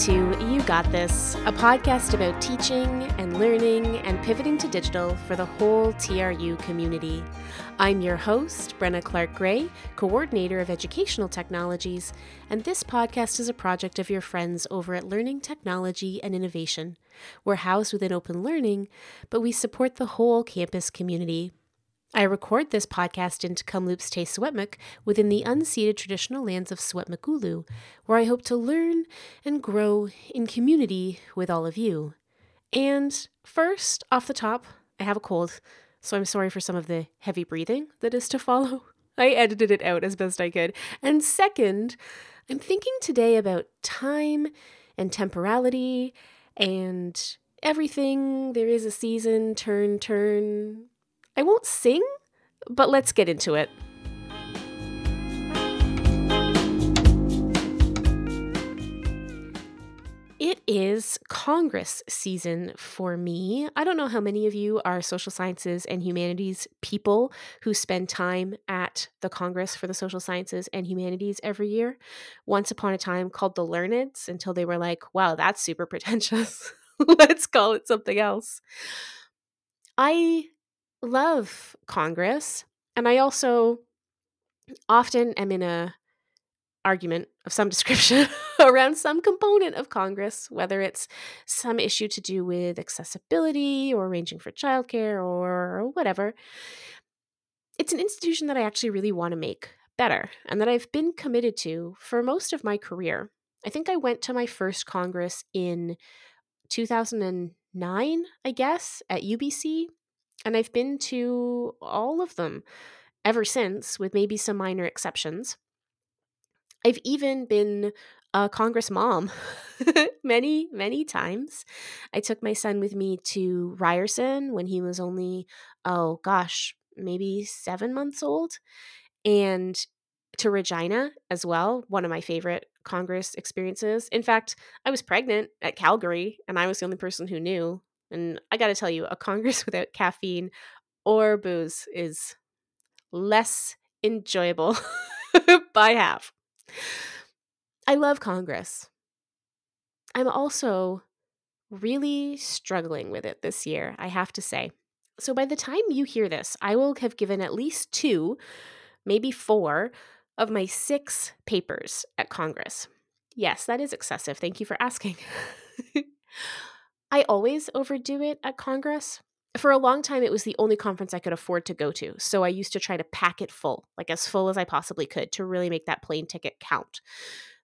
To You Got This, a podcast about teaching and learning and pivoting to digital for the whole TRU community. I'm your host, Brenna Clark Gray, Coordinator of Educational Technologies, and this podcast is a project of your friends over at Learning Technology and Innovation. We're housed within Open Learning, but we support the whole campus community I record this podcast in Kamloops Te Secwepemc within the unceded traditional lands of Secwepemcúlecw, where I hope to learn and grow in community with all of you. And first, off the top, I have a cold, so I'm sorry for some of the heavy breathing that is to follow. I edited it out as best I could. And second, I'm thinking today about time and temporality and everything. There is a season, turn, turn, I won't sing, but let's get into it. It is Congress season for me. I don't know how many of you are social sciences and humanities people who spend time at the Congress for the Social Sciences and Humanities every year. Once upon a time called the Learneds until they were like, wow, that's super pretentious. Let's call it something else. I love Congress, and I also often am in a argument of some description around some component of Congress, whether it's some issue to do with accessibility or arranging for childcare or whatever. It's an institution that I actually really want to make better and that I've been committed to for most of my career. I think I went to my first Congress in 2009, I guess, at UBC. And I've been to all of them ever since, with maybe some minor exceptions. I've even been a Congress mom many, many times. I took my son with me to Ryerson when he was only, oh gosh, maybe seven months old, and to Regina as well, one of my favorite Congress experiences. In fact, I was pregnant at Calgary and I was the only person who knew. And I got to tell you, a Congress without caffeine or booze is less enjoyable by half. I love Congress. I'm also really struggling with it this year, I have to say. So by the time you hear this, I will have given at least two, maybe four, of my six papers at Congress. Yes, that is excessive. Thank you for asking. I always overdo it at Congress. For a long time, it was the only conference I could afford to go to. So I used to try to pack it full, like as full as I possibly could, to really make that plane ticket count.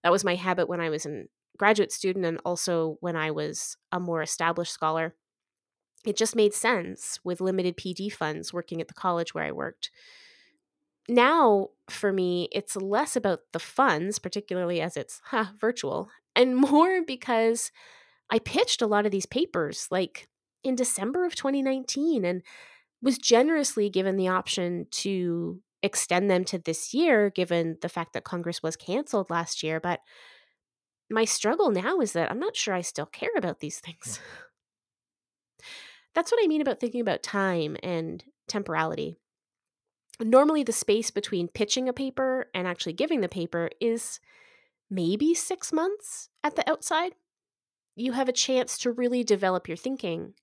That was my habit when I was a graduate student and also when I was a more established scholar. It just made sense with limited PD funds working at the college where I worked. Now, for me, it's less about the funds, particularly as it's huh, virtual, and more because I pitched a lot of these papers like in December of 2019 and was generously given the option to extend them to this year, given the fact that Congress was canceled last year. But my struggle now is that I'm not sure I still care about these things. That's what I mean about thinking about time and temporality. Normally, the space between pitching a paper and actually giving the paper is maybe six months at the outside you have a chance to really develop your thinking.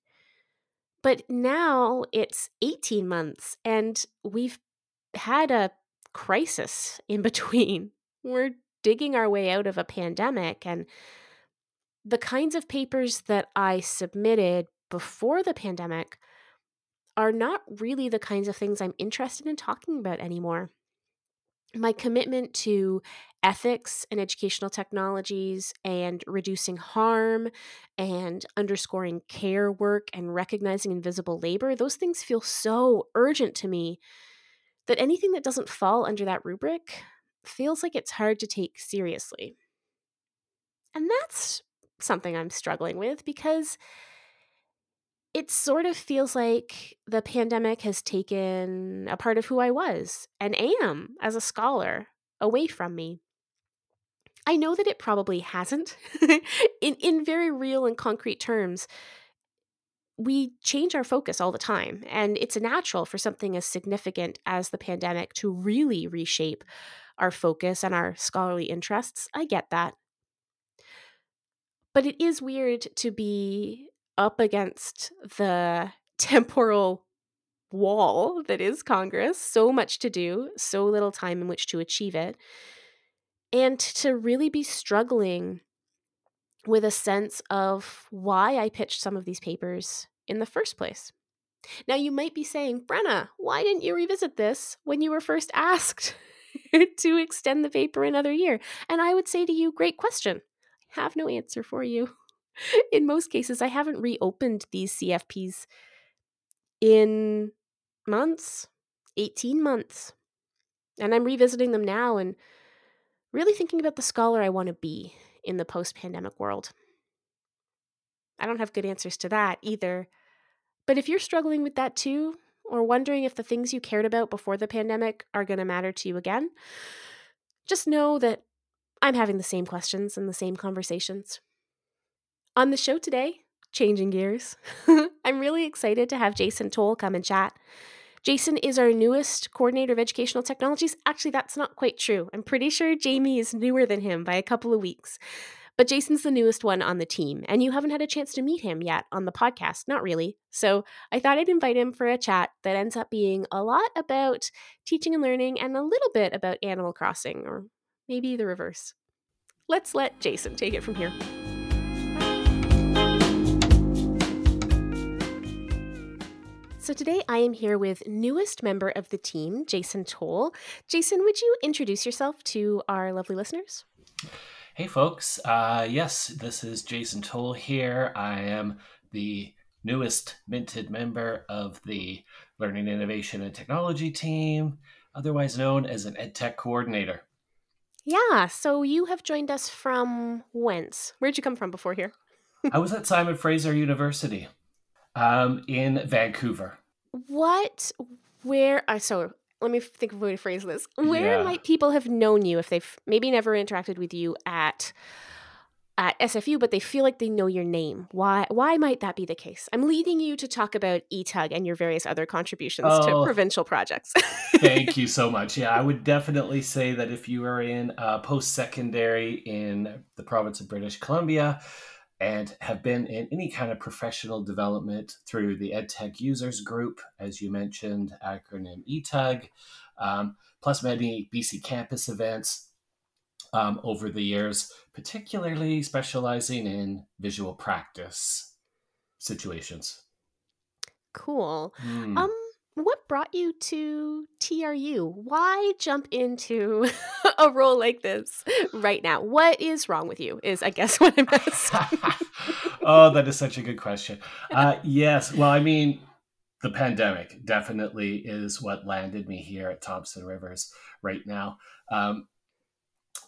But now it's 18 months and we've had a crisis in between. We're digging our way out of a pandemic and the kinds of papers that I submitted before the pandemic are not really the kinds of things I'm interested in talking about anymore my commitment to ethics and educational technologies and reducing harm and underscoring care work and recognizing invisible labor, those things feel so urgent to me that anything that doesn't fall under that rubric feels like it's hard to take seriously. And that's something I'm struggling with because it sort of feels like the pandemic has taken a part of who I was and am as a scholar away from me. I know that it probably hasn't. in, in very real and concrete terms, we change our focus all the time, and it's natural for something as significant as the pandemic to really reshape our focus and our scholarly interests. I get that. But it is weird to be up against the temporal wall that is Congress, so much to do, so little time in which to achieve it, and to really be struggling with a sense of why I pitched some of these papers in the first place. Now, you might be saying, Brenna, why didn't you revisit this when you were first asked to extend the paper another year? And I would say to you, great question. I have no answer for you. In most cases, I haven't reopened these CFPs in months, 18 months. And I'm revisiting them now and really thinking about the scholar I want to be in the post pandemic world. I don't have good answers to that either. But if you're struggling with that too, or wondering if the things you cared about before the pandemic are going to matter to you again, just know that I'm having the same questions and the same conversations. On the show today, changing gears, I'm really excited to have Jason Toal come and chat. Jason is our newest coordinator of educational technologies. Actually, that's not quite true. I'm pretty sure Jamie is newer than him by a couple of weeks. But Jason's the newest one on the team, and you haven't had a chance to meet him yet on the podcast. Not really. So I thought I'd invite him for a chat that ends up being a lot about teaching and learning and a little bit about Animal Crossing, or maybe the reverse. Let's let Jason take it from here. So today I am here with newest member of the team, Jason Toal. Jason, would you introduce yourself to our lovely listeners? Hey, folks. Uh, yes, this is Jason Toal here. I am the newest minted member of the Learning, Innovation, and Technology team, otherwise known as an EdTech coordinator. Yeah, so you have joined us from whence? Where'd you come from before here? I was at Simon Fraser University um, in Vancouver. What, where, uh, so let me think of a way to phrase this. Where yeah. might people have known you if they've maybe never interacted with you at at SFU, but they feel like they know your name? Why why might that be the case? I'm leading you to talk about ETUG and your various other contributions oh, to provincial projects. thank you so much. Yeah, I would definitely say that if you are in uh, post secondary in the province of British Columbia, and have been in any kind of professional development through the EdTech Users Group, as you mentioned, acronym ETUG, um, plus many BC campus events um, over the years, particularly specializing in visual practice situations. Cool. Mm. Um, what brought you to TRU? Why jump into a role like this right now? What is wrong with you? Is I guess what I'm asking. oh, that is such a good question. Uh, yes. Well, I mean, the pandemic definitely is what landed me here at Thompson Rivers right now. Um,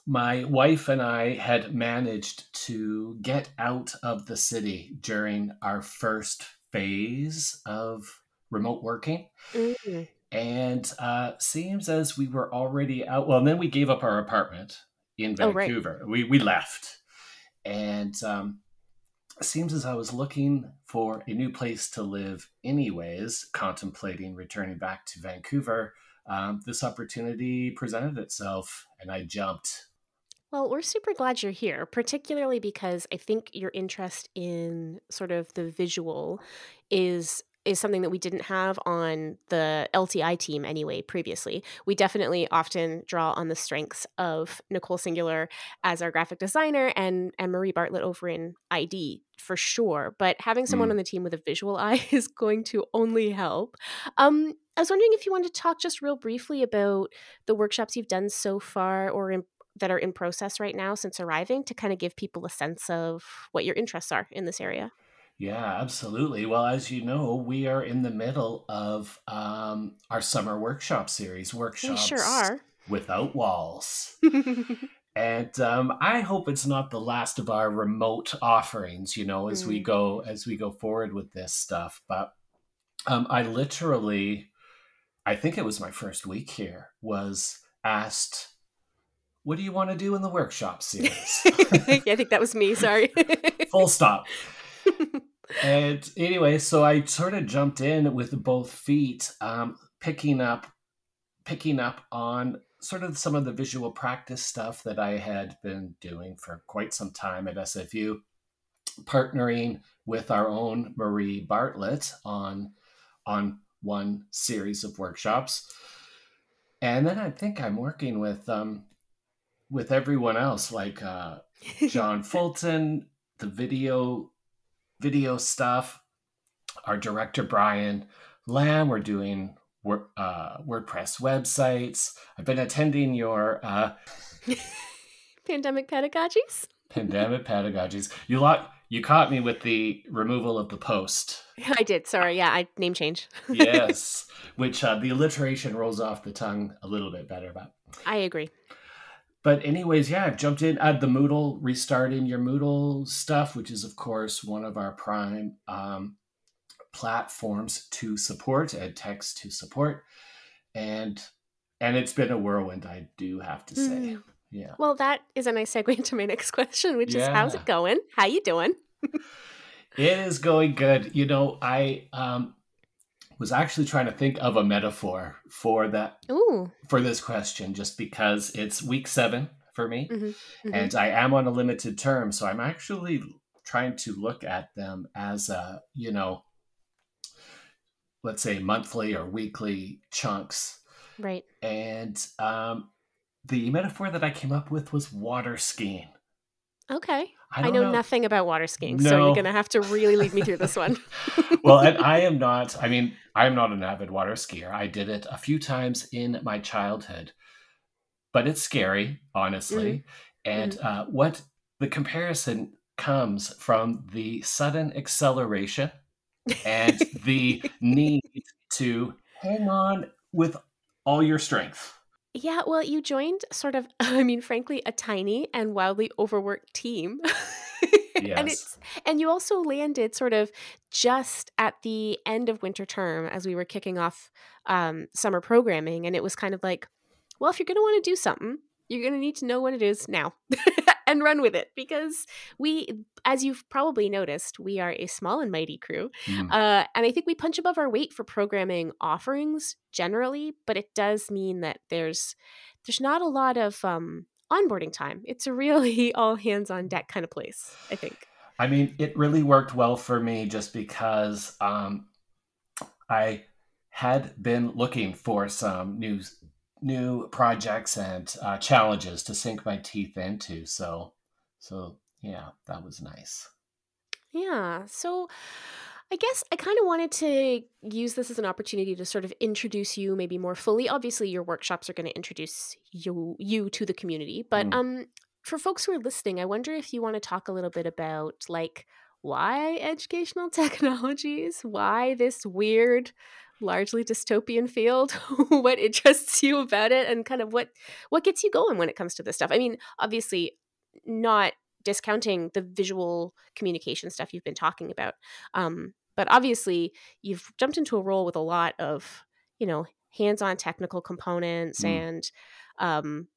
my wife and I had managed to get out of the city during our first phase of remote working. Mm-hmm. And uh, seems as we were already out. Well, and then we gave up our apartment in Vancouver. Oh, right. We we left, and um, seems as I was looking for a new place to live, anyways, contemplating returning back to Vancouver. Um, this opportunity presented itself, and I jumped. Well, we're super glad you're here, particularly because I think your interest in sort of the visual is is something that we didn't have on the LTI team anyway previously. We definitely often draw on the strengths of Nicole Singular as our graphic designer and and Marie Bartlett over in ID for sure. But having someone mm. on the team with a visual eye is going to only help. Um, I was wondering if you wanted to talk just real briefly about the workshops you've done so far or in, that are in process right now since arriving to kind of give people a sense of what your interests are in this area. Yeah, absolutely. Well, as you know, we are in the middle of um, our summer workshop series, workshops we sure are. without walls. and um, I hope it's not the last of our remote offerings. You know, as mm. we go as we go forward with this stuff. But um, I literally, I think it was my first week here, was asked what do you want to do in the workshop series? yeah, I think that was me. Sorry. Full stop and anyway, so I sort of jumped in with both feet, um, picking up, picking up on sort of some of the visual practice stuff that I had been doing for quite some time at SFU, partnering with our own Marie Bartlett on on one series of workshops. And then I think I'm working with um, with everyone else, like uh, John Fulton, the video video stuff. Our director Brian Lamb. We're doing uh, WordPress websites. I've been attending your uh, pandemic pedagogies. Pandemic pedagogies. You lot. You caught me with the removal of the post. I did. Sorry. Yeah, I name change. yes, which uh, the alliteration rolls off the tongue a little bit better, but I agree. But anyways, yeah, I've jumped in at the Moodle, restarting your Moodle stuff, which is of course one of our prime um, platforms to support, ed text to support, and and it's been a whirlwind. I do have to say. Mm. Yeah. Well, that is a nice segue into my next question, which yeah. is how's it going? How you doing? it is going good. You know, I um was actually trying to think of a metaphor for that Ooh. for this question just because it's week 7 for me mm-hmm. Mm-hmm. and I am on a limited term so I'm actually trying to look at them as a, you know, let's say monthly or weekly chunks. Right. And um the metaphor that I came up with was water skiing. Okay. I, I know, know, nothing about water skiing, no. so you're going to have to really lead me through this one. well, and I am not, I mean, I am not an avid water skier. I did it a few times in my childhood, but it's scary, honestly. Mm-hmm. And mm-hmm. Uh, what the comparison comes from the sudden acceleration and the need to hang on with all your strength. Yeah, well, you joined sort of, I mean, frankly, a tiny and wildly overworked team. yes. and it's and you also landed sort of just at the end of winter term as we were kicking off um, summer programming, and it was kind of like, well, if you're going to want to do something, you're going to need to know what it is now and run with it because we, as you've probably noticed, we are a small and mighty crew. Mm. Uh, and I think we punch above our weight for programming offerings generally, but it does mean that there's there's not a lot of um, onboarding time. It's a really all hands on deck kind of place, I think. I mean, it really worked well for me just because um, I had been looking for some new new projects and uh, challenges to sink my teeth into. So, so yeah, that was nice. Yeah. So, I guess I kind of wanted to use this as an opportunity to sort of introduce you maybe more fully. Obviously, your workshops are going to introduce you you to the community, but mm. um for folks who are listening, I wonder if you want to talk a little bit about like why educational technologies, why this weird largely dystopian field what interests you about it and kind of what what gets you going when it comes to this stuff? I mean obviously not discounting the visual communication stuff you've been talking about um, but obviously you've jumped into a role with a lot of you know hands-on technical components mm. and um,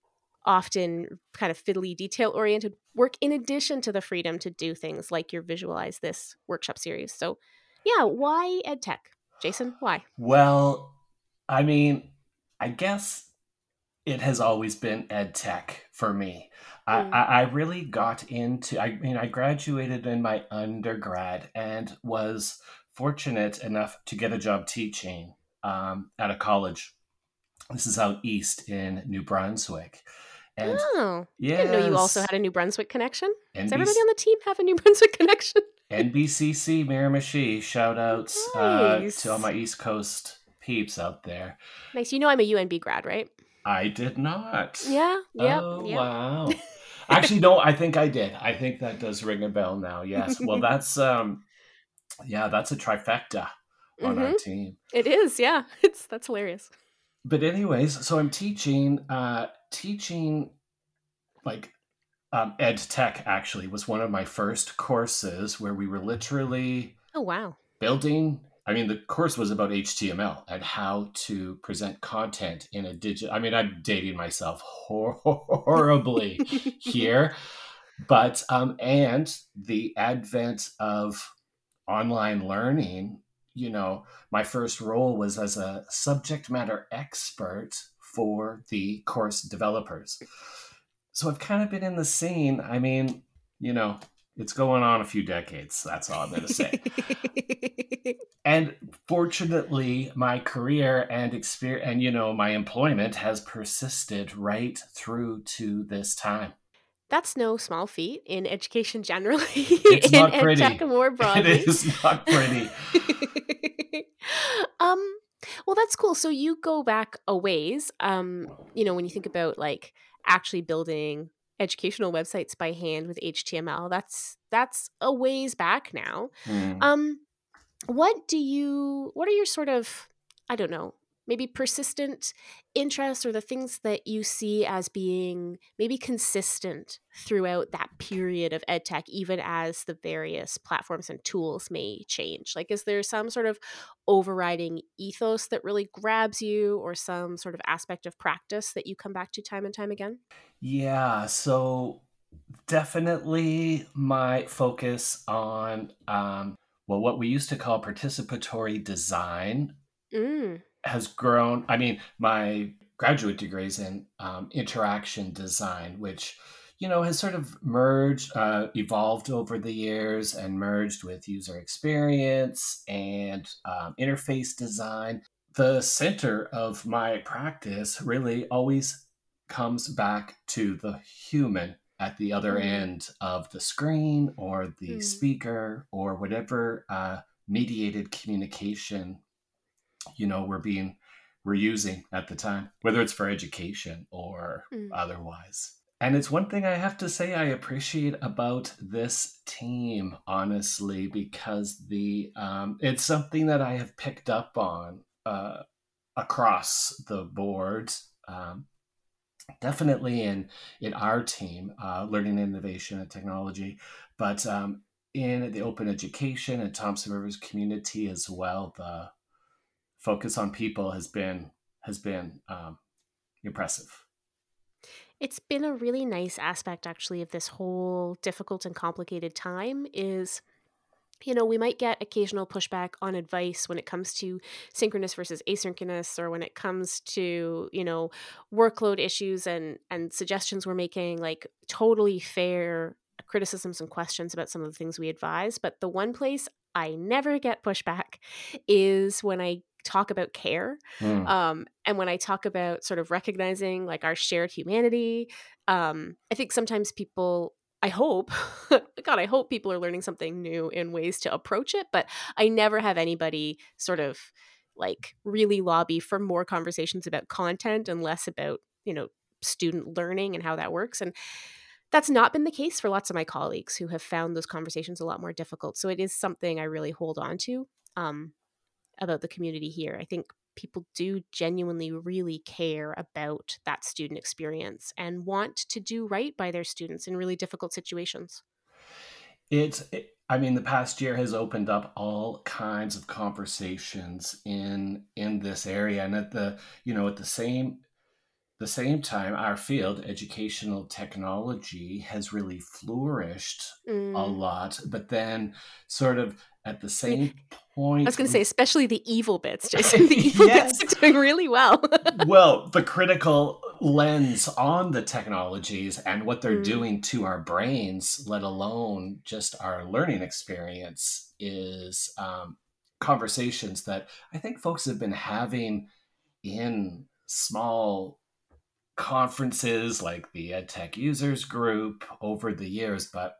often kind of fiddly detail oriented work in addition to the freedom to do things like your visualize this workshop series. So yeah why ed tech Jason, why? Well, I mean, I guess it has always been ed tech for me. Mm. I, I really got into, I mean, I graduated in my undergrad and was fortunate enough to get a job teaching um, at a college. This is out east in New Brunswick. And oh, yes, I didn't know you also had a New Brunswick connection. NBC, Does everybody on the team have a New Brunswick connection? NBCC Miramichi. Shout outs nice. uh, to all my East Coast peeps out there. Nice. You know I'm a UNB grad, right? I did not. Yeah. Yeah. Oh, yep. wow. Actually, no, I think I did. I think that does ring a bell now. Yes. Well, that's um, yeah, that's a trifecta on mm-hmm. our team. It is. Yeah. It's that's hilarious. But anyways, so I'm teaching, uh, teaching like um, ed tech actually was one of my first courses where we were literally oh wow. building i mean the course was about html and how to present content in a digital i mean i'm dating myself horribly here but um and the advent of online learning you know my first role was as a subject matter expert for the course developers so I've kind of been in the scene. I mean, you know, it's going on a few decades. That's all I'm going to say. and fortunately, my career and experience, and you know, my employment has persisted right through to this time. That's no small feat in education generally. It's not pretty. more broadly. It is not pretty. um, well, that's cool. So you go back a ways. Um, you know, when you think about like actually building educational websites by hand with HTML. That's that's a ways back now. Mm. Um what do you what are your sort of I don't know, maybe persistent interests or the things that you see as being maybe consistent throughout that period of edtech even as the various platforms and tools may change? Like is there some sort of overriding ethos that really grabs you or some sort of aspect of practice that you come back to time and time again? Yeah so definitely my focus on um, well what we used to call participatory design mm has grown. I mean, my graduate degree is in um, interaction design, which you know has sort of merged, uh, evolved over the years, and merged with user experience and um, interface design. The center of my practice really always comes back to the human at the other mm. end of the screen or the mm. speaker or whatever uh, mediated communication you know we're being we're using at the time whether it's for education or mm. otherwise and it's one thing i have to say i appreciate about this team honestly because the um, it's something that i have picked up on uh, across the board um, definitely in in our team uh, learning innovation and technology but um, in the open education and thompson rivers community as well the focus on people has been has been um, impressive. It's been a really nice aspect, actually, of this whole difficult and complicated time. Is you know, we might get occasional pushback on advice when it comes to synchronous versus asynchronous or when it comes to, you know, workload issues and and suggestions we're making like totally fair criticisms and questions about some of the things we advise, but the one place I never get pushback is when I talk about care mm. um, and when i talk about sort of recognizing like our shared humanity um, i think sometimes people i hope god i hope people are learning something new in ways to approach it but i never have anybody sort of like really lobby for more conversations about content and less about you know student learning and how that works and that's not been the case for lots of my colleagues who have found those conversations a lot more difficult so it is something i really hold on to um, about the community here. I think people do genuinely really care about that student experience and want to do right by their students in really difficult situations. It's, it, I mean, the past year has opened up all kinds of conversations in in this area, and at the you know at the same the same time, our field, educational technology, has really flourished mm. a lot. But then, sort of at the same point, I was going to say, especially the evil bits, Jason. The evil yes. bits are doing really well. well, the critical lens on the technologies and what they're mm. doing to our brains, let alone just our learning experience, is um, conversations that I think folks have been having in small conferences like the EdTech Users Group over the years, but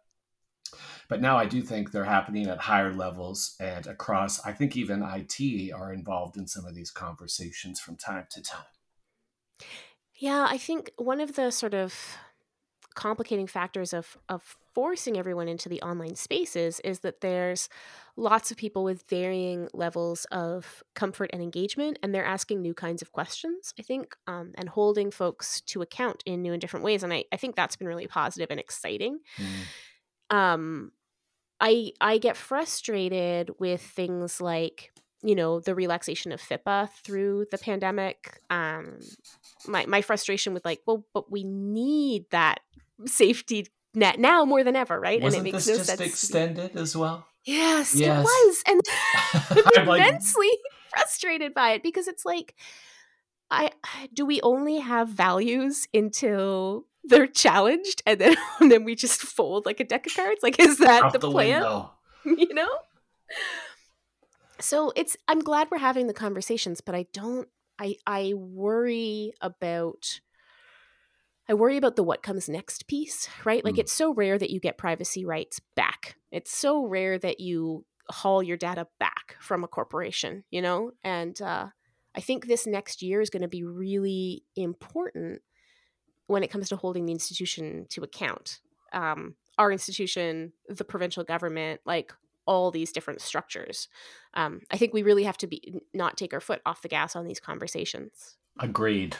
but now I do think they're happening at higher levels and across. I think even IT are involved in some of these conversations from time to time. Yeah, I think one of the sort of complicating factors of of forcing everyone into the online spaces is that there's lots of people with varying levels of comfort and engagement and they're asking new kinds of questions i think um, and holding folks to account in new and different ways and i, I think that's been really positive and exciting mm. um, i i get frustrated with things like you know the relaxation of FIPPA through the pandemic. Um, my my frustration with like, well, but we need that safety net now more than ever, right? Wasn't and it makes this no just sense extended as well? Yes, yes, it was, and I'm immensely like... frustrated by it because it's like, I do we only have values until they're challenged and then and then we just fold like a deck of cards? Like is that Out the, the plan? window. you know? So it's i'm glad we're having the conversations but i don't i i worry about i worry about the what comes next piece right? Like Mm. it's so rare that you get privacy rights back. It's so rare that you haul your data back from a corporation you know? And uh i think this next year is going to be really important when it comes to holding the institution to account um, our institution the provincial government like all these different structures um, i think we really have to be not take our foot off the gas on these conversations. Agreed.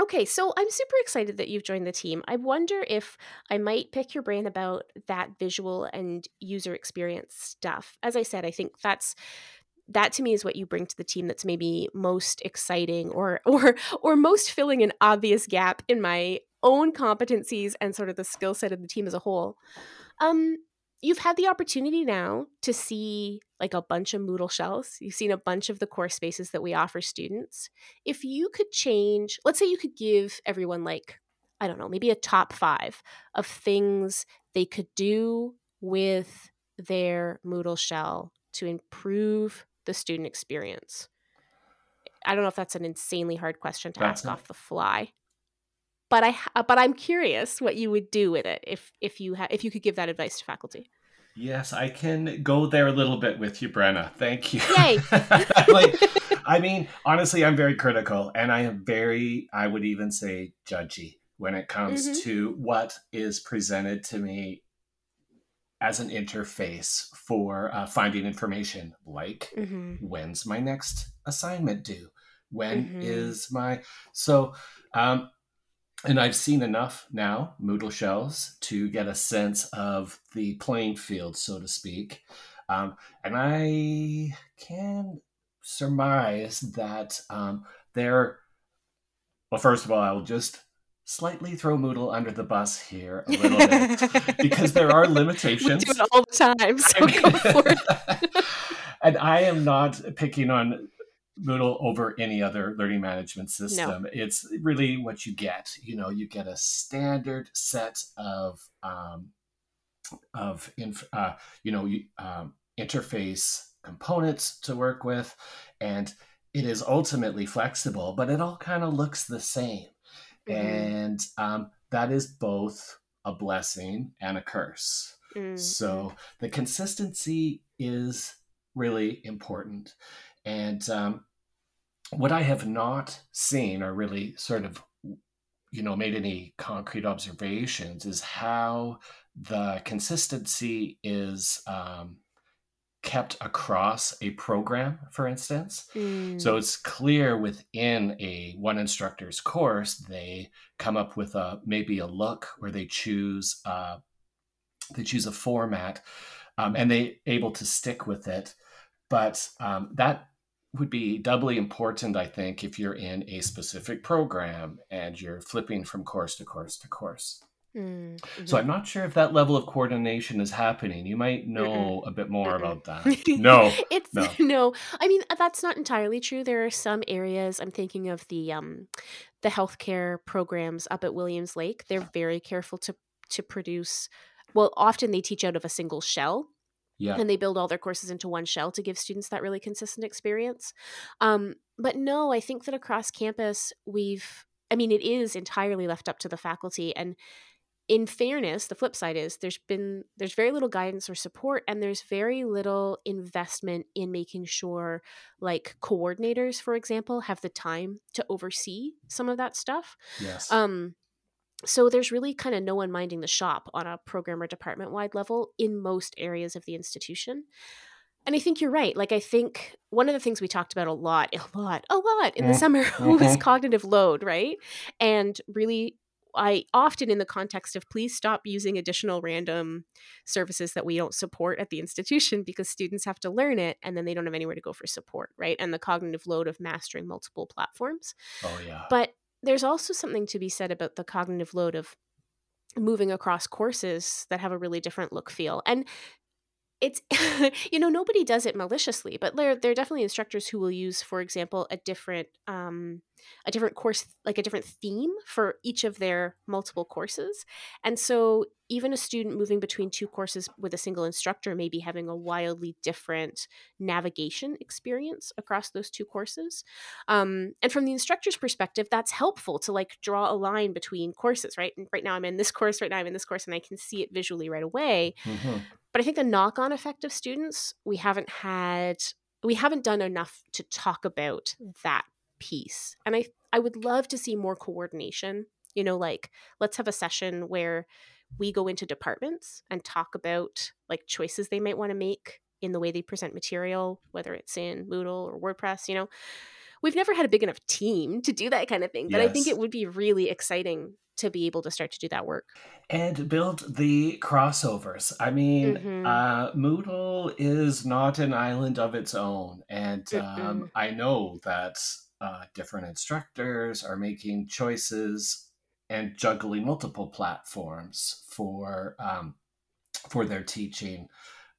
okay so i'm super excited that you've joined the team. I wonder if i might pick your brain about that visual and user experience stuff. As i said i think that's that to me is what you bring to the team that's maybe most exciting or or or most filling an obvious gap in my own competencies and sort of the skill set of the team as a whole. Um you've had the opportunity now to see like a bunch of moodle shells. You've seen a bunch of the course spaces that we offer students. If you could change let's say you could give everyone like i don't know maybe a top five of things they could do with their moodle shell to improve the student experience i don't know if that's an insanely hard question to That's ask it. off the fly but i ha- but i'm curious what you would do with it if if you ha- if you could give that advice to faculty Yes, I can go there a little bit with you, Brenna. Thank you. Yay. like, I mean, honestly, I'm very critical and I am very, I would even say, judgy when it comes Mhm. to what is presented to me as an interface for uh, finding information like mm-hmm. when's my next assignment due When Mhm. is my so um and i've seen enough now moodle shells to get a sense of the playing field so to speak um, and i can surmise that um, they're well first of all i will just slightly throw moodle under the bus here a little bit because there are limitations. we do it all the time so I mean- go for it and I am not picking on Moodle over any other learning management system. It's really what you get. You know, you get a standard set of um, of inf- uh, you know um, interface components to work with, and it is ultimately flexible, but it all kind of looks the same, Mhm. and um, that is both a blessing and a curse. Mm, So the consistency is really important. And um, what I have not seen or really sort of, you know, made any concrete observations is how the consistency is um, kept across a program, for instance. mm, So it's clear within a one instructor's course, they come up with a maybe a look or they choose uh, they choose a format um, and they able to stick with it. But um, that would be doubly important, I think, if you're in a specific program and you're flipping from course to course to course. Mm, So. I'm not sure if that level of coordination is happening. You might know a bit more Mm-mm. about that. No, it's no. no. I mean, that's not entirely true. There are some areas. I'm thinking of the um, the healthcare programs up at Williams Lake. They're very careful to to produce. Well, often they teach out of a single shell, yeah, and they build all their courses into one shell to give students that really consistent experience. Um, but no, I think that across campus, we've. I mean, it is entirely left up to the faculty and in fairness the flip side is there's been there's very little guidance or support and there's very little investment in making sure like coordinators for example have the time to oversee some of that stuff. Yes, um so there's really kind of no one minding the shop on a program or department wide level in most areas of the institution. And i think you're right like i think one of the things we talked about a lot a lot a lot in the Mm, summer was mhm. cognitive load right? And really I often, in the context of please stop using additional random services that we don't support at the institution because students have to learn it and then they don't have anywhere to go for support, right? And the cognitive load of mastering multiple platforms. oh yeah, But there's also something to be said about the cognitive load of moving across courses that have a really different look feel. And it's you know nobody does it maliciously but there there are definitely instructors who will use for example a different um a different course like a different theme for each of their multiple courses. And so even a student moving between two courses with a single instructor may be having a wildly different navigation experience across those two courses. Um, and from the instructor's perspective that's helpful to like draw a line between courses right? And right now i'm in this course right now i'm in this course and i can see it visually right away. Mm-hmm. but i think the knock-on effect of students we haven't had we haven't done enough to talk about that piece. And I I would love to see more coordination. You know, like let's have a session where we go into departments and talk about like choices they might want to make in the way they present material, whether it's in Moodle or WordPress, you know. We've never had a big enough team to do that kind of thing, but yes. I think it would be really exciting to be able to start to do that work and build the crossovers. I mean, mm-hmm. uh, Moodle is not an island of its own, and um, I know that uh, different instructors are making choices and juggling multiple platforms for um, for their teaching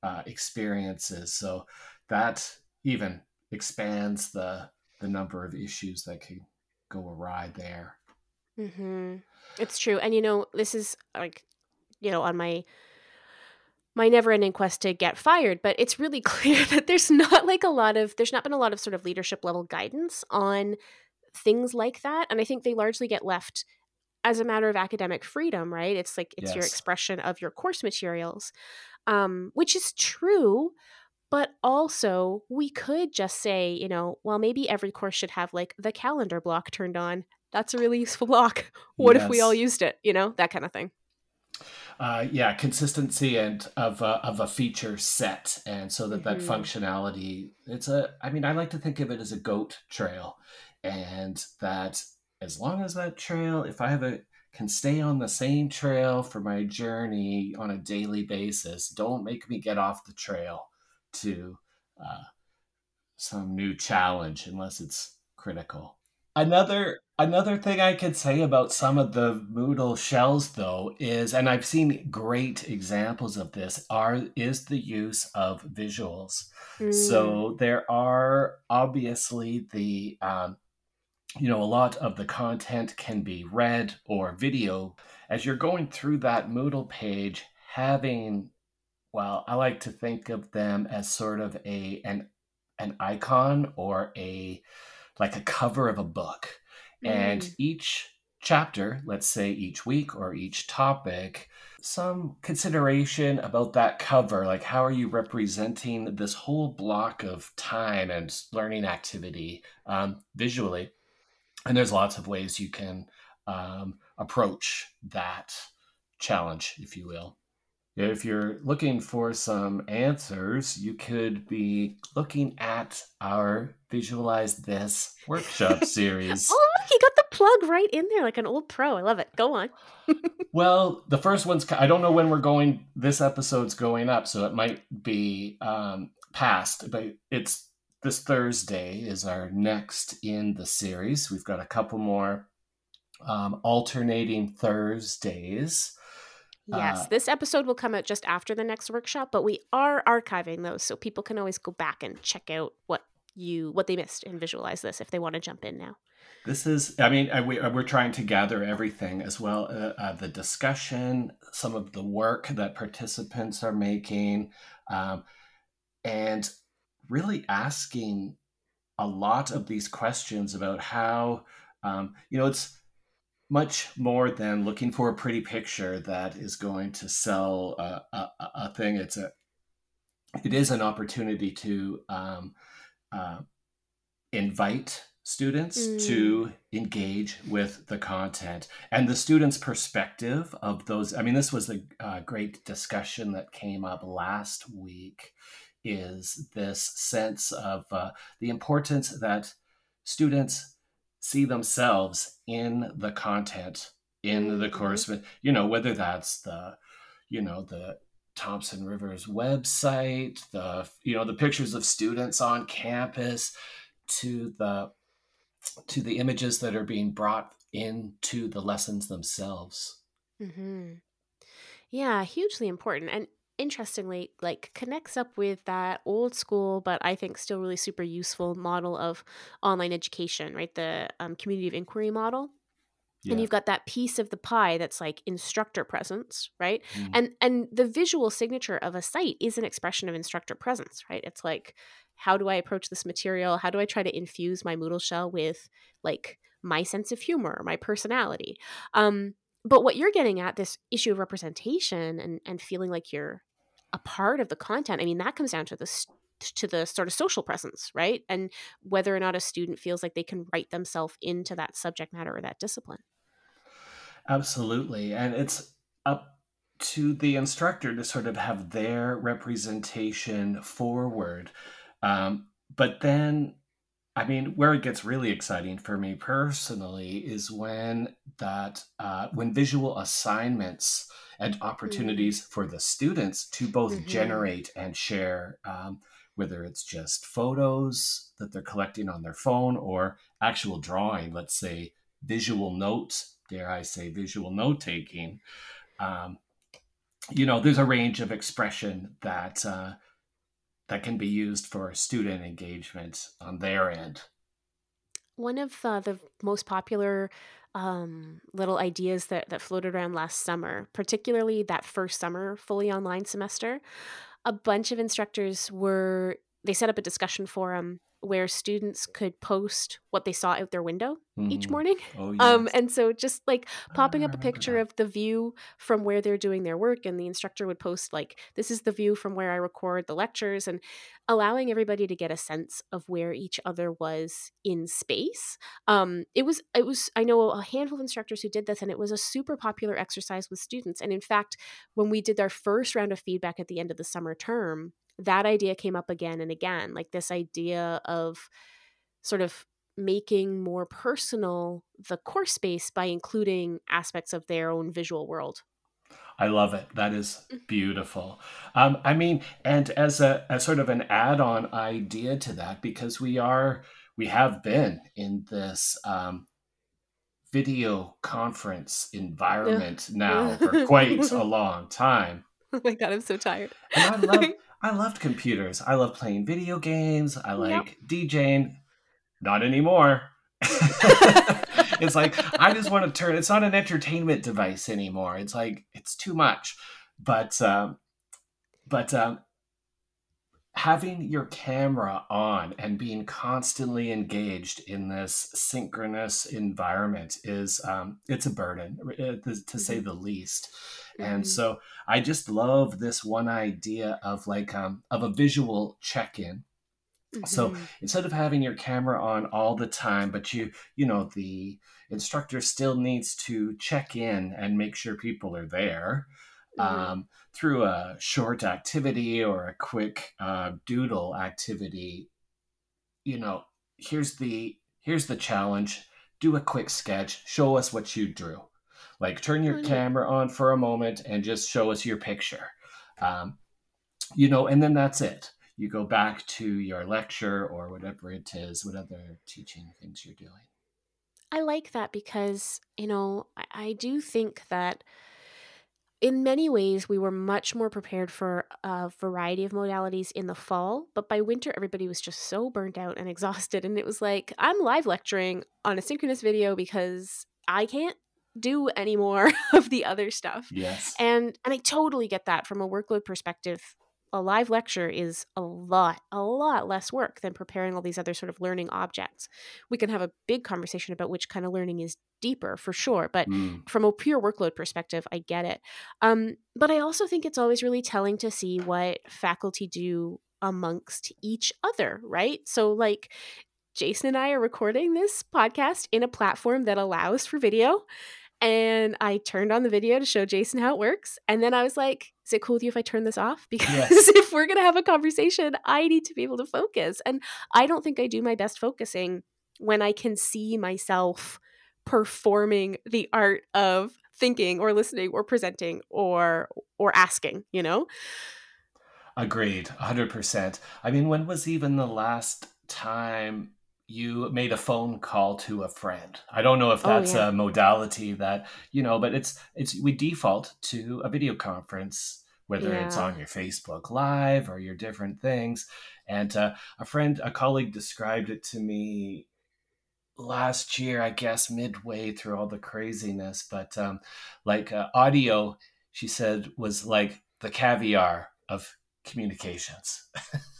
uh, experiences. So that even expands the the number of issues that can go awry there. Mm-hmm. It's true, and you know this is like you know on my my never ending quest to get fired, but it's really clear that there's not like a lot of, there's not been a lot of sort of leadership level guidance on things like that. And I think they largely get left as a matter of academic freedom, right? It's like, it's yes. your expression of your course materials, um, which is true. But also, we could just say, you know, well, maybe every course should have like the calendar block turned on. That's a really useful block. What yes. if we all used it? You know, that kind of thing uh, yeah, consistency and of a, of a feature set, and so that mm-hmm. that functionality. It's a. I mean, I like to think of it as a goat trail, and that as long as that trail, if I have a can stay on the same trail for my journey on a daily basis, don't make me get off the trail to uh, some new challenge unless it's critical. Another Another thing I could say about some of the Moodle shells, though, is, and I've seen great examples of this, are is the use of visuals. Mm. So there are obviously the, um, you know, a lot of the content can be read or video. As you're going through that Moodle page, having, well, I like to think of them as sort of a an an icon or a like a cover of a book and mm. each chapter, let's say each week or each topic, some consideration about that cover. Like, how are you representing this whole block of time and learning activity um, visually? And there's lots of ways you can um, approach that challenge, if you will. If you're looking for some answers, you could be looking at our Visualize This workshop series. oh, look, you got the plug right in there like an old pro. I love it. Go on. well, the first one's, I don't know when we're going, this episode's going up, so it might be um, past, but it's this Thursday is our next in the series. We've got a couple more um, alternating Thursdays. Yes, uh, this episode will come out just after the next workshop, but we are archiving those so people can always go back and check out what you what they missed and visualize this if they want to jump in now. This is, I mean, we, we're trying to gather everything as well uh, uh, the discussion, some of the work that participants are making, um, and really asking a lot of these questions about how, um, you know, it's much more than looking for a pretty picture that is going to sell a, a, a thing. It's a it is an opportunity to um, uh, invite students mm. to engage with the content and the students' perspective of those. I mean, this was a, a great discussion that came up last week. Is this sense of uh, the importance that students see themselves in the content in the mm-hmm. course you know whether that's the you know the thompson rivers website the you know the pictures of students on campus to the to the images that are being brought into the lessons themselves mm-hmm. yeah hugely important and interestingly like connects up with that old school but i think still really super useful model of online education right? The um, community of inquiry model. Yeah. and you've got that piece of the pie that's like instructor presence right? Mm. and and the visual signature of a site is an expression of instructor presence right? It's like how do i approach this material? How do i try to infuse my moodle shell with like my sense of humor my personality? Um but what you're getting at this issue of representation and and feeling like you're a part of the content. I mean that comes down to the to the sort of social presence right? And whether or not a student feels like they can write themselves into that subject matter or that discipline. Absolutely. And it's up to the instructor to sort of have their representation forward. Um, but then I mean, where it gets really exciting for me personally is when that uh, when visual assignments and opportunities mm-hmm. for the students to both mm-hmm. generate and share, um, whether it's just photos that they're collecting on their phone or actual drawing, let's say visual notes, dare I say, visual note taking. Um, you know, there's a range of expression that uh, that can be used for student engagement on their end. One of uh, the most popular um, little ideas that, that floated around last summer, particularly that first summer fully online semester, a bunch of instructors were, they set up a discussion forum where students could post what they saw out their window mm. each morning. Oh, yes. um, and so just like popping up a picture that. of the view from where they're doing their work, and the instructor would post like, "This is the view from where I record the lectures," and allowing everybody to get a sense of where each other was in space. Um, it was it was I know a handful of instructors who did this, and it was a super popular exercise with students. And in fact, when we did our first round of feedback at the end of the summer term that idea came up again and again like this idea of sort of making more personal the course space by including aspects of their own visual world I love it. That is mm. beautiful. Um, I mean, and as a as sort of an add-on idea to that, because we are we have been in this um, video conference environment now for quite a long time. Oh my god, I'm so tired. And I love I loved computers. I love playing video games. I like yep. DJing. Not anymore. it's like I just want to turn. It's not an entertainment device anymore. It's like it's too much. But um, but um, having your camera on and being constantly engaged in this synchronous environment is um, it's a burden uh, to say mm-hmm. the least mm-hmm. and so i just love this one idea of like um, of a visual check-in mm-hmm. so instead of having your camera on all the time but you you know the instructor still needs to check in and make sure people are there mm-hmm. um, through a short activity or a quick uh, doodle activity. You know, here's the here's the challenge. Do a quick sketch. Show us what you drew. Like turn your mm-hmm. camera on for a moment and just show us your picture. Um, you know, and then that's it. You go back to your lecture or whatever it is, what other teaching things you're doing. I like that because, you know, I, I do think that in many ways, we were much more prepared for a variety of modalities in the fall, but by winter, everybody was just so burnt out and exhausted. And it was like, I'm live lecturing on a synchronous video because I can't do any more of the other stuff. Yes. And and I totally get that from a workload perspective a live lecture is a lot, a lot less work than preparing all these other sort of learning objects. We can have a big conversation about which kind of learning is deeper for sure, but mm. from a pure workload perspective, I get it. Um, but I also think it's always really telling to see what faculty do amongst each other, right? So, like, Jason and I are recording this podcast in a platform that allows for video. And I turned on the video to show Jason how it works. And then I was like, is it cool with you if I turn this off? Because yes. if we're going to have a conversation, I need to be able to focus. And I don't think I do my best focusing when I can see myself performing the art of thinking or listening or presenting or or asking, you know? Agreed, 100%. I mean, when was even the last time you made a phone call to a friend. I don't know if oh, that's oh, yeah. a modality that, you know, but it's it's we default to a video conference whether Yeah. it's on your Facebook Live or your different things. And uh, a friend, a colleague described it to me last year, I guess, midway through all the craziness. But um, like uh, audio, she said, was like the caviar of communications.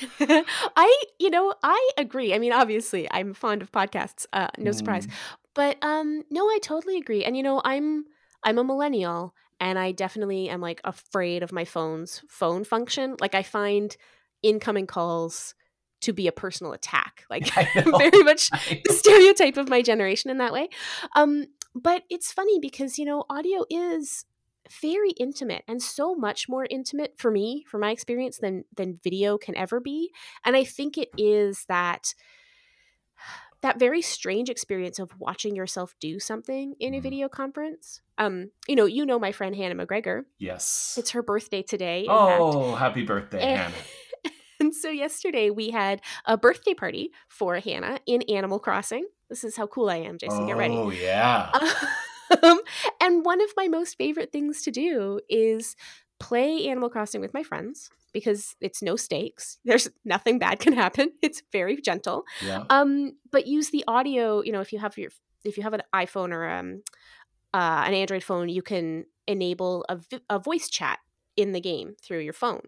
I, you know, I agree. I mean, obviously, I'm fond of podcasts. Uh, no surprise. Mm, But um, no, I totally agree. And you know, I'm I'm a millennial, and I definitely am like afraid of my phone's phone function. Like, I find incoming calls to be a personal attack. Like, very much the stereotype of my generation in that way. Um, but it's funny because you know, audio is very intimate and so much more intimate for me, for my experience, than than video can ever be. And I think it is that that very strange experience of watching yourself do something in a Mhm. video conference. Um, you know, you know my friend Hannah McGregor. Yes. It's her birthday today. In fact. Oh, happy birthday, And, Hannah. and so yesterday we had a birthday party for Hannah in Animal Crossing. This is how cool I am, Jason. Get ready. Oh, yeah. Um, and one of my most favorite things to do is play Animal Crossing with my friends because it's no stakes. There's nothing bad can happen. It's very gentle. Yeah. Um, but use the audio. You know, if you have your if you have an iPhone or um, uh, an Android phone, you can enable a, a voice chat in the game through your phone,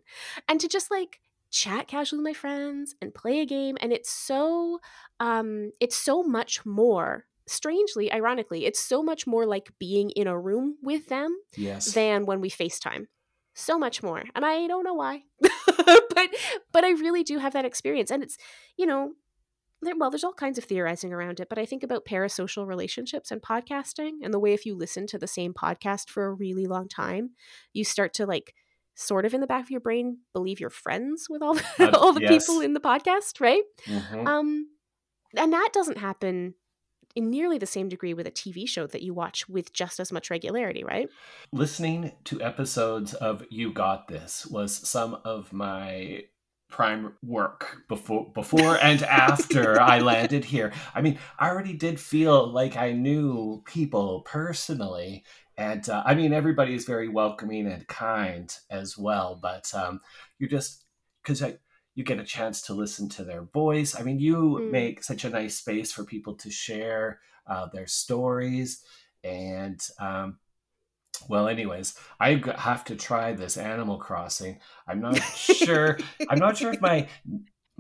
and to just like chat casually with my friends and play a game. And it's so um, it's so much more. Strangely, ironically, it's so much more like being in a room with them Yes. than when we FaceTime. So much more. And I don't know why. but but I really do have that experience. And it's, you know, there, well, there's all kinds of theorizing around it, but I think about parasocial relationships and podcasting and the way if you listen to the same podcast for a really long time, you start to like sort of in the back of your brain believe you're friends with all the, Uh, all the yes. people in the podcast, right? Mhm. Um and that doesn't happen in nearly the same degree with a TV show that you watch with just as much regularity, right? Listening to episodes of You Got This was some of my prime work before before and after I landed here. I mean, I already did feel like I knew people personally and uh, I mean everybody is very welcoming and kind as well, but um you're just cuz I you get a chance to listen to their voice. I mean, you Mm. make such a nice space for people to share uh, their stories and um well, anyways, I have to try this Animal Crossing. I'm not sure. I'm not sure if my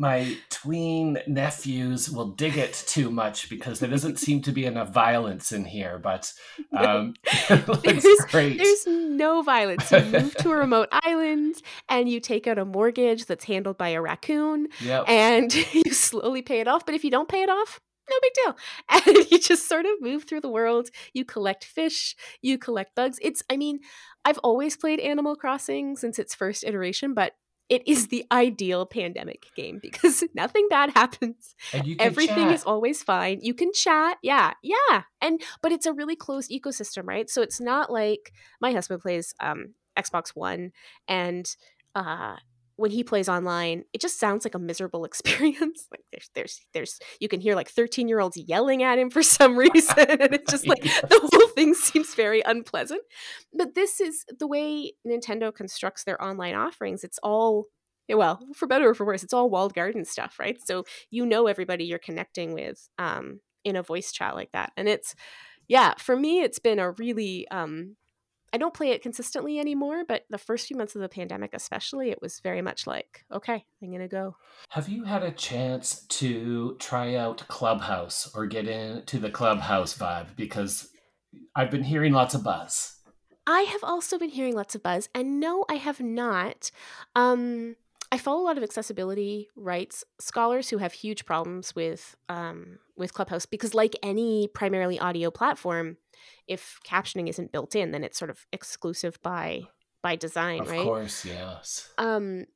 my tween nephews will dig it too much because there doesn't seem to be enough violence in here. But um, There's- great. There's no violence. You move to a remote island and you take out a mortgage that's handled by a raccoon Yep. and you slowly pay it off. But if you don't pay it off, no big deal. And you just sort of move through the world. You collect fish, you collect bugs. It's, I mean, I've always played Animal Crossing since its first iteration, but it is the ideal pandemic game because nothing bad happens. And you can everything chat. is always fine. You can chat. Yeah yeah. And but it's a really closed ecosystem right? So it's not like my husband plays um xbox one and uh when he plays online it just sounds like a miserable experience. Like there's there's there's you can hear like 13 year olds yelling at him for some reason and it's just like Yes. the whole thing seems very unpleasant. But this is the way nintendo constructs their online offerings. It's all well for better or for worse it's all walled garden stuff right? So you know everybody you're connecting with um, in a voice chat like that. And it's yeah for me it's been a really um, i don't play it consistently anymore but the first few months of the pandemic especially it was very much like okay i'm gonna go Have you had a chance to try out Clubhouse or get into the Clubhouse vibe? Because I've been hearing lots of buzz. I have also been hearing lots of buzz, and no, I have not. Um, I follow a lot of accessibility rights scholars who have huge problems with um, with Clubhouse because, like any primarily audio platform, if captioning isn't built in, then it's sort of exclusive by by design, Of right? Of course, yes. Um,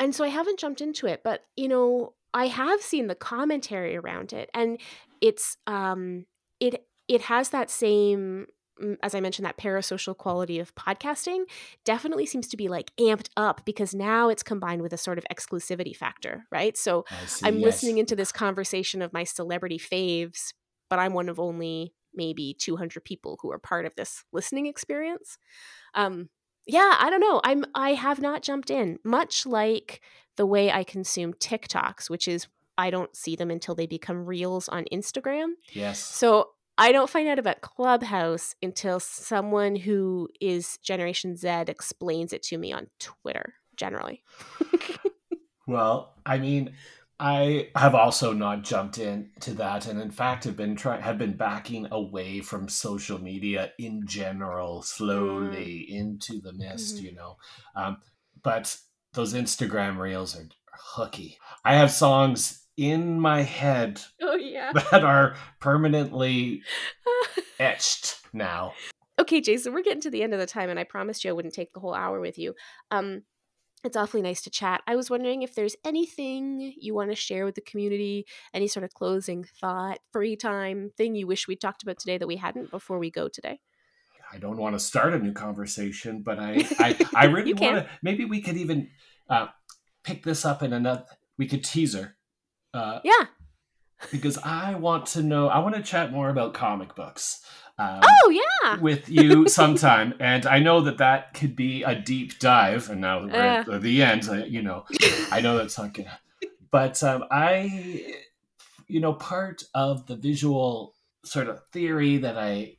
and so I haven't jumped into it, but you know, I have seen the commentary around it, and it's um, it it has that same as I mentioned that parasocial quality of podcasting definitely seems to be like amped up because now it's combined with a sort of exclusivity factor, right? So see. I'm yes. listening into this conversation of my celebrity faves, but I'm one of only maybe 200 people who are part of this listening experience. Um, yeah, I don't know. I'm I have not jumped in, much like the way I consume TikToks, which is I don't see them until they become reels on Instagram. Yes. So I don't find out about Clubhouse until someone who is Generation Z explains it to me on Twitter, generally. well, I mean, I have also not jumped into that, and in fact, have been trying have been backing away from social media in general, slowly mm. into the mist. Mm-hmm. You know, um, but those Instagram reels are hooky. I have songs in my head oh, yeah. that are permanently etched now. Okay, Jason, we're getting to the end of the time, and I promised you I wouldn't take the whole hour with you. Um, it's awfully nice to chat. I was wondering if there's anything you want to share with the community, any sort of closing thought, free time thing you wish we talked about today that we hadn't before we go today. I don't want to start a new conversation, but I I, I really want to. Maybe we could even uh, pick this up in another. We could teaser. Uh, yeah. Because I want to know. I want to chat more about comic books. Um, oh yeah, with you sometime, and I know that that could be a deep dive. And now we're uh. at the end, you know, I know that's not gonna. But um, I, you know, part of the visual sort of theory that I,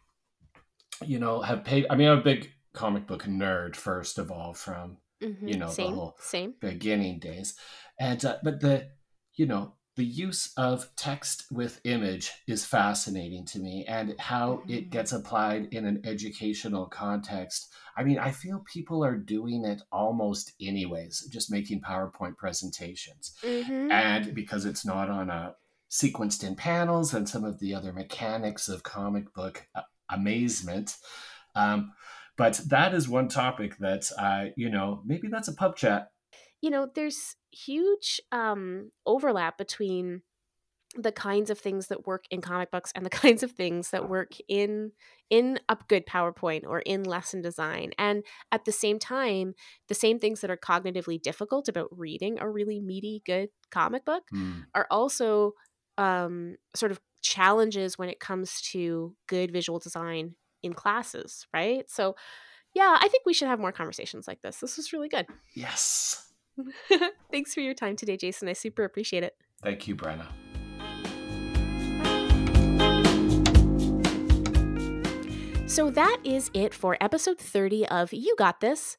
you know, have paid. I mean, I'm a big comic book nerd first of all, from mm-hmm. you know same, the whole same beginning days, and uh, but the you know the use of text with image is fascinating to me and how mm-hmm. it gets applied in an educational context. I mean, I feel people are doing it almost anyways, just making PowerPoint presentations. Mm-hmm. And because it's not on a sequenced in panels and some of the other mechanics of comic book uh, amazement. Um, but that is one topic that, uh, you know, maybe that's a pub chat you know, there's huge um, overlap between the kinds of things that work in comic books and the kinds of things that work in in a good PowerPoint or in lesson design. And at the same time, the same things that are cognitively difficult about reading a really meaty, good comic book mm. are also um, sort of challenges when it comes to good visual design in classes, right? So, yeah, I think we should have more conversations like this. This was really good. Yes. Thanks for your time today, Jason. I super appreciate it. Thank you, Brenna. So that is it for episode 30 of You Got This.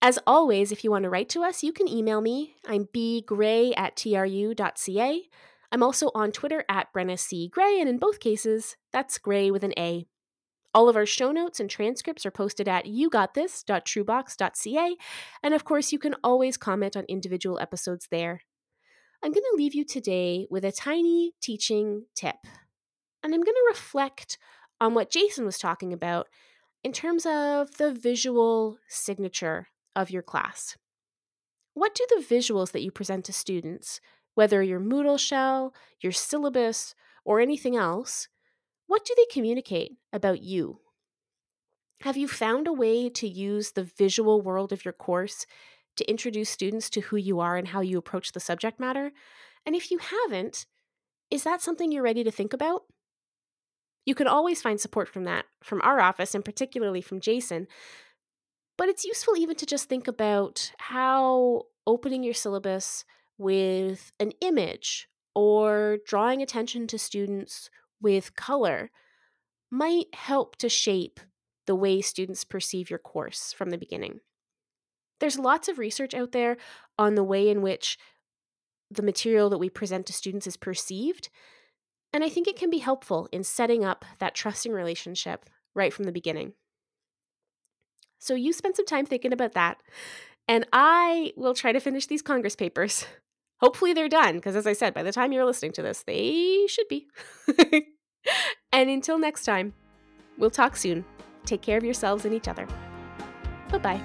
As always, if you want to write to us, you can email me. I'm bgray at tru.ca. I'm also on Twitter at Brenna C. Gray, and in both cases, that's Gray with an A. All of our show notes and transcripts are posted at yougotthis.trubox.ca, and of course, you can always comment on individual episodes there. I'm going to leave you today with a tiny teaching tip, and I'm going to reflect on what Jason was talking about in terms of the visual signature of your class. What do the visuals that you present to students, whether your Moodle shell, your syllabus, or anything else, what do they communicate about you? Have you found a way to use the visual world of your course to introduce students to who you are and how you approach the subject matter? And if you haven't, is that something you're ready to think about? You can always find support from that, from our office, and particularly from Jason. But it's useful even to just think about how opening your syllabus with an image or drawing attention to students with color might help to shape the way students perceive your course from the beginning. There's lots of research out there on the way in which the material that we present to students is perceived, and I think it can be helpful in setting up that trusting relationship right from the beginning. So you spend some time thinking about that, and I will try to finish these Congress papers. Hopefully, they're done, because as I said, by the time you're listening to this, they should be. and until next time, we'll talk soon. Take care of yourselves and each other. Bye bye.